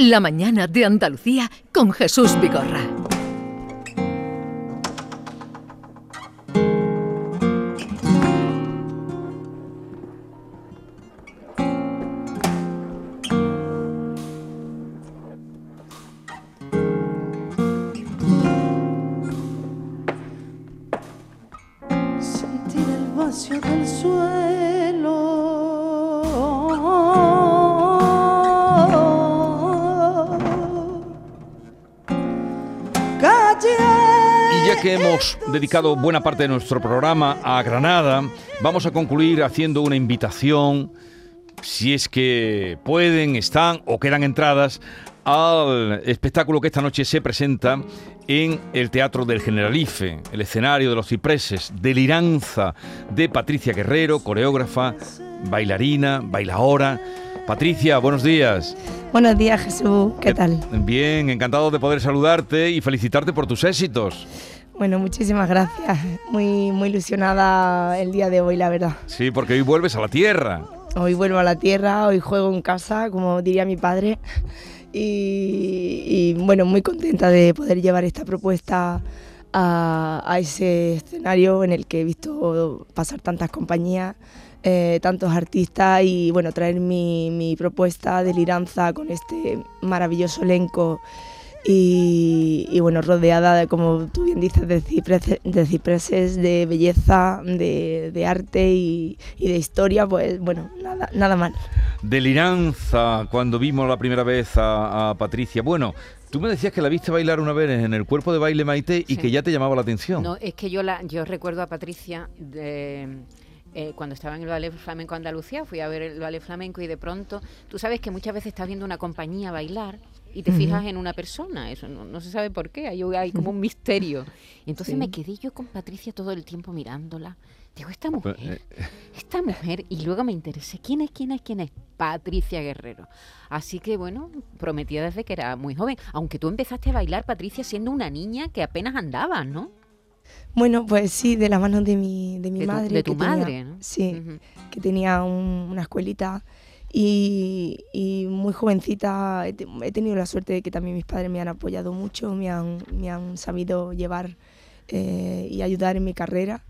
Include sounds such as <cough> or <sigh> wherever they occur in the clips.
La mañana de Andalucía con Jesús Vigorra. Que hemos dedicado buena parte de nuestro programa a Granada, vamos a concluir haciendo una invitación, si es que pueden, están o quedan entradas, al espectáculo que esta noche se presenta en el Teatro del Generalife, el escenario de los cipreses, Deliranza de Patricia Guerrero, coreógrafa, bailarina, bailaora. Patricia, buenos días. Buenos días, Jesús. ¿Qué tal? Bien, encantado de poder saludarte y felicitarte por tus éxitos. Bueno, muchísimas gracias. Muy, muy ilusionada el día de hoy, la verdad. Sí, porque hoy vuelves a la tierra. Hoy vuelvo a la tierra, hoy juego en casa, como diría mi padre. Y, y, bueno, muy contenta de poder llevar esta propuesta a, a ese escenario en el que he visto pasar tantas compañías, eh, tantos artistas y bueno, traer mi, mi propuesta de liranza con este maravilloso elenco y, y, bueno, rodeada, de, como tú bien dices, de cipreses, de, cipreses, de belleza, de, de arte y, y, de historia, pues bueno, nada, nada mal. Deliranza, cuando vimos la primera vez a, a, Patricia. Bueno, tú me decías que la viste bailar una vez en el cuerpo de baile Maite y sí. que ya te llamaba la atención. No, es que yo, la, yo recuerdo a Patricia de eh, cuando estaba en el Ballet Flamenco Andalucía, fui a ver el Ballet Flamenco y de pronto, tú sabes que muchas veces estás viendo una compañía bailar y te uh -huh. fijas en una persona, eso no, no, se sabe por qué, hay, hay como un misterio. Y entonces sí. me quedé yo con Patricia todo el tiempo mirándola. Digo, esta mujer, eh, esta mujer, y luego me interesé, ¿quién es, quién es, quién es? Patricia Guerrero. Así que bueno, prometía desde que era muy joven, aunque tú empezaste a bailar, Patricia, siendo una niña que apenas andaba, ¿no? Bueno, pues sí, de la mano de mi, de mi de madre. Tu, de tu madre, tenía, ¿no? Sí, uh -huh. que tenía un, una escuelita y, y, muy jovencita he, he, tenido la suerte de que también mis padres me han apoyado mucho, me han, me han sabido llevar eh, y ayudar en mi carrera.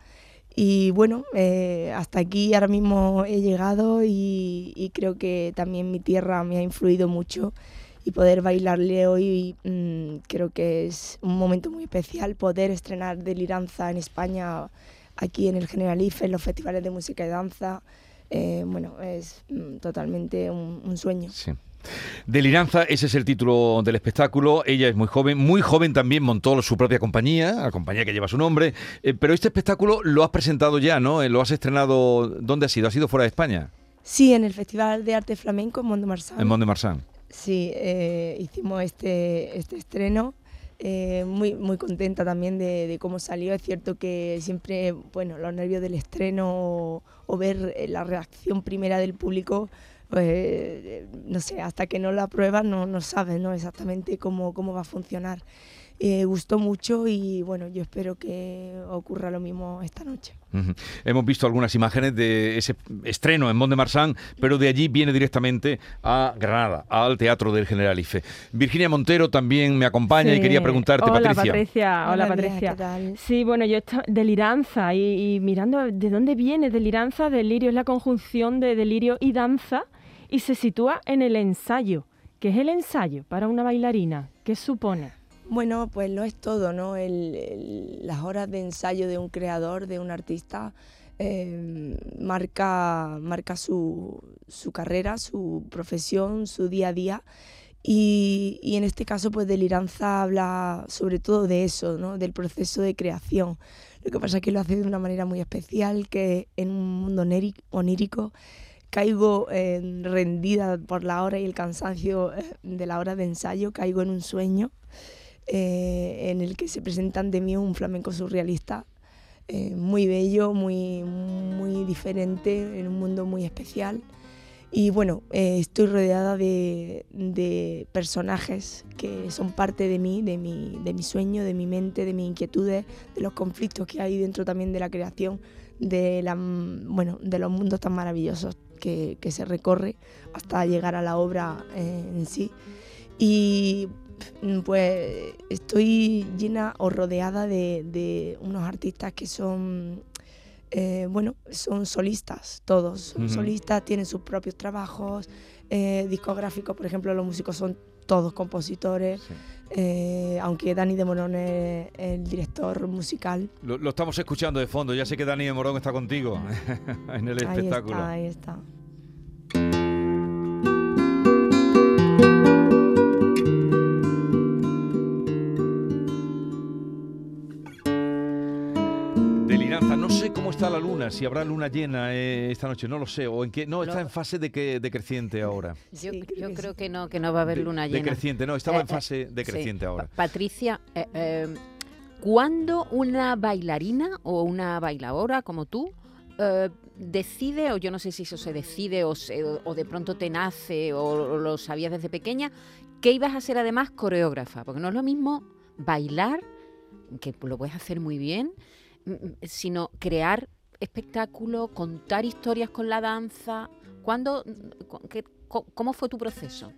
Y bueno, eh, hasta aquí ahora mismo he llegado y, y, creo que también mi tierra me ha influido mucho y poder bailarle hoy mmm, creo que es un momento muy especial, poder estrenar Deliranza en España, aquí en el Generalife, en los festivales de música y danza, eh, bueno, es mmm, totalmente un, un sueño. Sí. Deliranza, ese es el título del espectáculo. Ella es muy joven, muy joven también montó su propia compañía, la compañía que lleva su nombre. Eh, pero este espectáculo lo has presentado ya, ¿no? Eh, lo has estrenado. ¿Dónde ha sido? ¿Ha sido fuera de España? Sí, en el Festival de Arte Flamenco en Mont de Marsan. En Mont de Marsan. Sí, eh, hicimos este, este estreno. Eh, muy, muy contenta también de, cómo salió. Es cierto que siempre, bueno, los nervios del estreno o, ver la reacción primera del público pues no sé, hasta que no la pruebas no, no sabes ¿no? exactamente cómo, cómo va a funcionar. Eh, gustó mucho y bueno, yo espero que ocurra lo mismo esta noche. Uh -huh. Hemos visto algunas imágenes de ese estreno en Mont de Marsan, pero de allí viene directamente a Granada, al Teatro del Generalife. Virginia Montero también me acompaña sí. y quería preguntarte, hola, Patricia. Patricia. Hola, Patricia. Sí, bueno, yo estoy deliranza y, y mirando de dónde viene deliranza, delirio es la conjunción de delirio y danza y se sitúa en el ensayo. ¿Qué es el ensayo para una bailarina? ¿Qué supone? Bueno, pues lo es todo, ¿no? Las horas de ensayo de un creador, de un artista, eh, marca, marca su, carrera, su profesión, su día a día. Y, y, en este caso, pues Deliranza habla sobre todo de eso, ¿no? Del proceso de creación. Lo que pasa es que lo hace de una manera muy especial, que en un mundo onírico caigo eh, rendida por la hora y el cansancio eh, de la hora de ensayo, caigo en un sueño eh, en el que se presentan de mí un flamenco surrealista eh, muy bello, muy, muy diferente, en un mundo muy especial. Y bueno, eh, estoy rodeada de, de, personajes que son parte de mí, de mi, de mi sueño, de mi mente, de mis inquietudes, de los conflictos que hay dentro también de la creación, de, la, bueno, de los mundos tan maravillosos que, que se recorre hasta llegar a la obra eh, en sí. Y pues estoy llena o rodeada de, unos artistas que son, eh, bueno, son solistas, todos, son solistas, tienen sus propios trabajos eh, discográficos, por ejemplo, los músicos son todos compositores, eh, aunque Dani de Morón es el director musical. Lo, estamos escuchando de fondo, ya sé que Dani de Morón está contigo <laughs> en el espectáculo. Ahí está, ahí está. Está la luna? Si habrá luna llena eh, esta noche, no lo sé. O en qué, no, está en fase de que decreciente ahora. Yo, creo, que, no, que no va a haber luna llena. Decreciente, no, estaba en eh, eh, fase decreciente ahora. Patricia, eh, ¿cuándo una bailarina o una bailadora como tú decide, o yo no sé si eso se decide o, o de pronto te nace o, lo sabías desde pequeña, que ibas a ser además coreógrafa? Porque no es lo mismo bailar, que lo puedes hacer muy bien, Mm, mm, sino crear espectáculo, contar historias con la danza. ¿Cuándo, ¿Cómo fue tu proceso?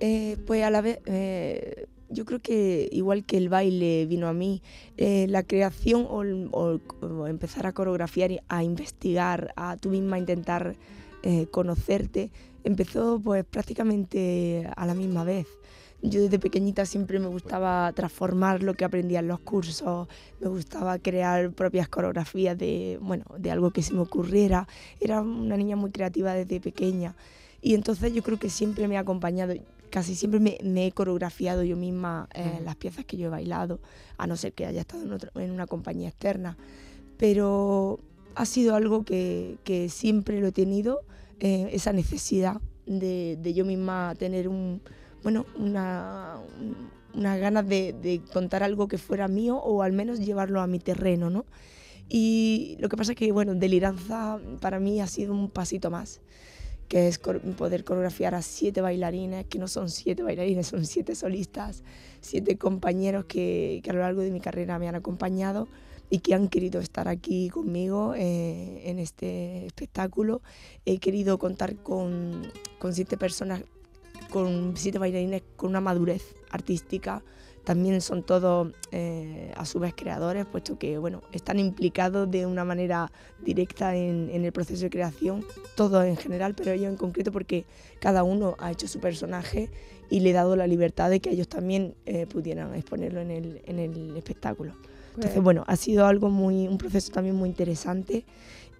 Eh, pues a la vez, eh, yo creo que igual que el baile vino a mí, eh, la creación o, empezar a coreografiar, a investigar, a tú misma intentar conocerte, empezó pues prácticamente a la misma vez. Yo desde pequeñita siempre me gustaba transformar lo que aprendía en los cursos, me gustaba crear propias coreografías de, bueno, de algo que se me ocurriera. Era una niña muy creativa desde pequeña y entonces yo creo que siempre me ha acompañado, casi siempre me, he coreografiado yo misma eh, las piezas que yo he bailado, a no ser que haya estado en, una compañía externa. Pero ha sido algo que, siempre lo he tenido, eh, esa necesidad de, de yo misma tener un bueno, una, unas ganas de, contar algo que fuera mío o al menos llevarlo a mi terreno, ¿no? Y lo que pasa es que, bueno, Deliranza para mí ha sido un pasito más, que es poder coreografiar a siete bailarines, que no son siete bailarines, son siete solistas, siete compañeros que, a lo largo de mi carrera me han acompañado y que han querido estar aquí conmigo eh, en este espectáculo. He querido contar con, con siete personas con siete bailarines con una madurez artística. También son todos eh, a su vez creadores, puesto que bueno, están implicados de una manera directa en, el proceso de creación, todos en general, pero ellos en concreto porque cada uno ha hecho su personaje y le he dado la libertad de que ellos también eh, pudieran exponerlo en el, en el espectáculo. Entonces, pues bueno, ha sido algo muy, un proceso también muy interesante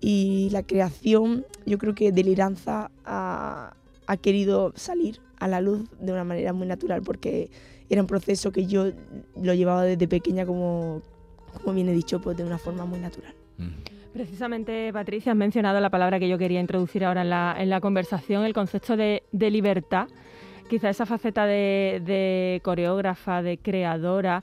y la creación, yo creo que Deliranza ha, ha querido salir a la luz de una manera muy natural porque era un proceso que yo lo llevaba desde pequeña como, como viene dicho, pues de una forma muy natural. Precisamente, Patricia, has mencionado la palabra que yo quería introducir ahora en la, en la conversación, el concepto de, de libertad. Quizá esa faceta de, de coreógrafa, de creadora,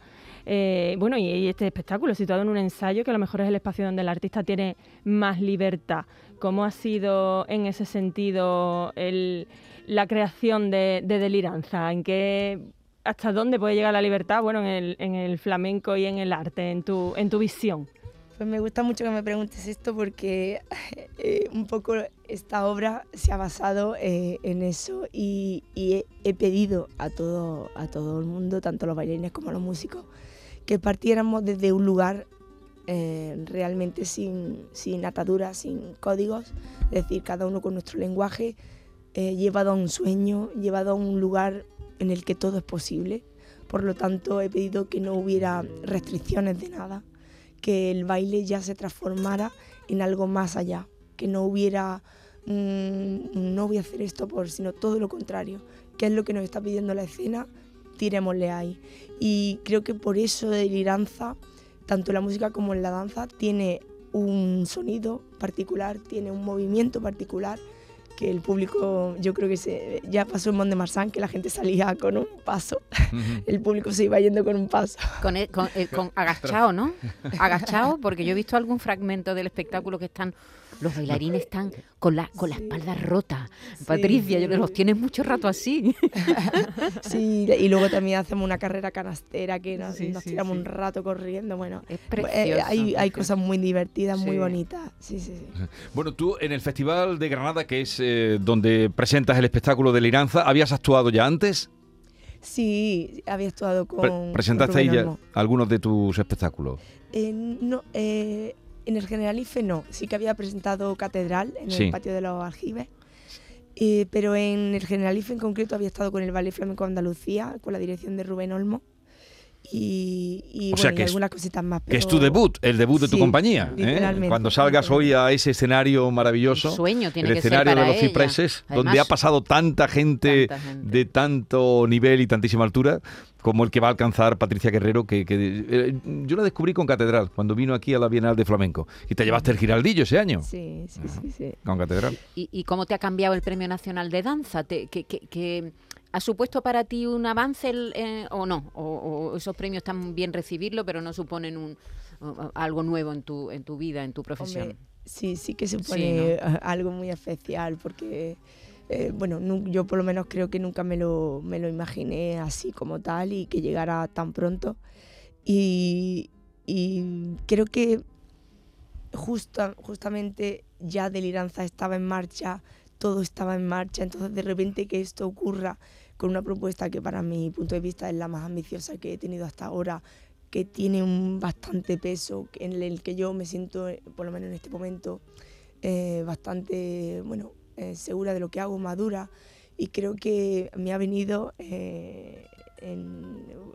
eh, bueno, y, este espectáculo situado en un ensayo que a lo mejor es el espacio donde el artista tiene más libertad. ¿Cómo ha sido en ese sentido la creación de, Deliranza? ¿En qué, ¿Hasta dónde puede llegar la libertad bueno, en el, flamenco y en el arte, en tu, visión? Pues me gusta mucho que me preguntes esto porque <laughs> eh, un poco esta obra se ha basado eh, en eso y, he, pedido a todo el mundo, tanto los bailarines como los músicos, que partiéramos desde un lugar eh, realmente sin, sin ataduras, sin códigos, es decir, cada uno con nuestro lenguaje, eh, llevado a un sueño, llevado a un lugar en el que todo es posible. Por lo tanto, he pedido que no hubiera restricciones de nada, que el baile ya se transformara en algo más allá, que no hubiera, mm, no voy a hacer esto por, sino todo lo contrario, que es lo que nos está pidiendo la escena, tirémosle ahí. Y creo que por eso de Liranza, tanto la música como la danza, tiene un sonido particular, tiene un movimiento particular que el público, yo creo que se, ya pasó en Mont de Marsan, que la gente salía con un paso, el público se iba yendo con un paso. Con, con, con agachado, ¿no? Agachado, porque yo he visto algún fragmento del espectáculo que están los bailarines están con la, con la espalda rota. Patricia, yo los tienes mucho rato así. <laughs> sí, y luego también hacemos una carrera canastera que nos, tiramos un rato corriendo. Bueno, es eh, hay, hay, cosas muy divertidas, muy bonitas. Sí, sí, Bueno, tú en el Festival de Granada, que es eh, donde presentas el espectáculo de Liranza, ¿habías actuado ya antes? Sí, había actuado con. ¿Presentaste ella algunos de tus espectáculos? Eh, no, eh, en el Generalife no. Sí que había presentado Catedral en el patio de los aljibes. Eh, pero en el Generalife en concreto había estado con el Ballet Flamenco Andalucía, con la dirección de Rubén Olmo y, bueno, algunas cositas más. Que es tu debut, el debut de tu compañía. ¿eh? Cuando salgas hoy a ese escenario maravilloso, sueño tiene el escenario de los cipreses, donde ha pasado tanta gente, de tanto nivel y tantísima altura, como el que va a alcanzar Patricia Guerrero, que, eh, yo la descubrí con Catedral, cuando vino aquí a la Bienal de Flamenco. Y te llevaste el Giraldillo ese año. Sí, sí, sí, Con Catedral. ¿Y, cómo te ha cambiado el Premio Nacional de Danza? ¿Te, que, ¿Ha supuesto para ti un avance eh, o no? O, esos premios están bien recibirlo, pero no suponen un, algo nuevo en tu, en tu vida, en tu profesión? sí, sí que supone algo muy especial porque... Eh, bueno, yo por lo menos creo que nunca me lo, me lo imaginé así como tal y que llegara tan pronto. Y, creo que justa, justamente ya Deliranza estaba en marcha, todo estaba en marcha, entonces de repente que esto ocurra con una propuesta que para mi punto de vista es la más ambiciosa que he tenido hasta ahora, que tiene un bastante peso, en el que yo me siento, por lo menos en este momento, eh, bastante, bueno, eh, segura de lo que hago, madura, y creo que me ha venido eh, en,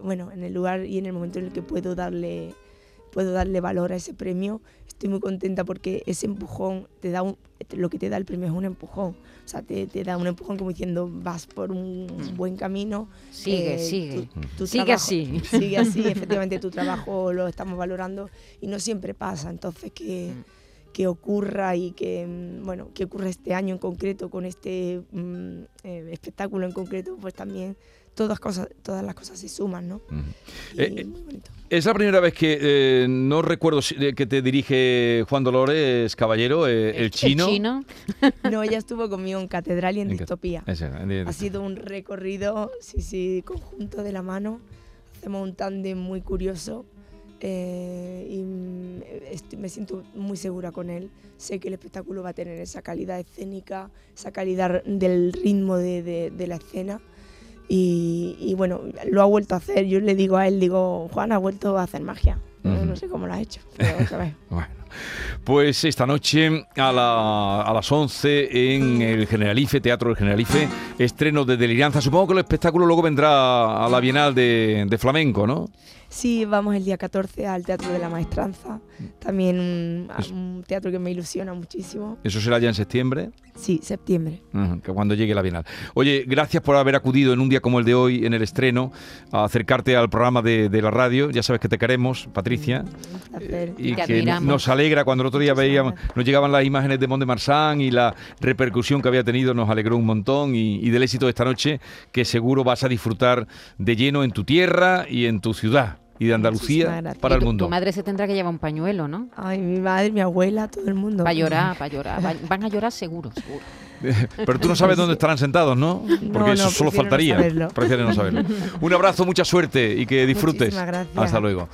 bueno, en el lugar y en el momento en el que puedo darle puedo darle valor a ese premio. Estoy muy contenta porque ese empujón te da lo que te da el premio es un empujón. O sea, te, da un empujón como diciendo vas por un mm. buen camino. Sigue, eh, sigue. sigue así. Sigue así, <laughs> efectivamente tu trabajo lo estamos valorando y no siempre pasa. Entonces que, mm. Que ocurra y que, mm, bueno, que ocurra este año en concreto con este eh, espectáculo en concreto, pues también todas, cosas, todas las cosas se suman, ¿no? Eh, es la primera vez que eh, no recuerdo que te dirige Juan Dolores Caballero, eh, el chino. ¿El chino? no, ella estuvo conmigo en Catedral y en, Distopía. ha sido un recorrido, sí, sí, conjunto de la mano. Hacemos un tándem muy curioso. Y me siento muy segura con él. Sé que el espectáculo va a tener esa calidad escénica, esa calidad del ritmo de la escena y, bueno, lo ha vuelto a hacer. Yo le digo a él, digo, Juan ha vuelto a hacer magia. No sé cómo lo ha hecho, pero <laughs> bueno. Pues esta noche a, la, a, las 11 en el Generalife, Teatro del Generalife, estreno de Delirianza. Supongo que el espectáculo luego vendrá a la Bienal de, de Flamenco, ¿no? Sí, vamos el día 14 al Teatro de la Maestranza, también un, teatro que me ilusiona muchísimo. ¿Eso será ya en septiembre? Sí, septiembre. que cuando llegue la Bienal. Oye, gracias por haber acudido en un día como el de hoy, en el estreno, a acercarte al programa de, la radio. Ya sabes que te queremos, Patricia. Un y que nos alegra cuando el otro día veíamos, nos llegaban las imágenes de Mont de Marsan y la repercusión que había tenido nos alegró un montón y, y del éxito de esta noche que seguro vas a disfrutar de lleno en tu tierra y en tu ciudad y de Andalucía para el mundo. Tu madre se tendrá que llevar un pañuelo, ¿no? Ay, mi madre, mi abuela, todo el mundo. Para llorar, para llorar. Van a llorar seguro, seguro. <laughs> Pero tú no sabes dónde estarán sentados, ¿no? Porque eso solo faltaría. No saberlo. Un abrazo, mucha suerte y que disfrutes. Gracias. Hasta luego.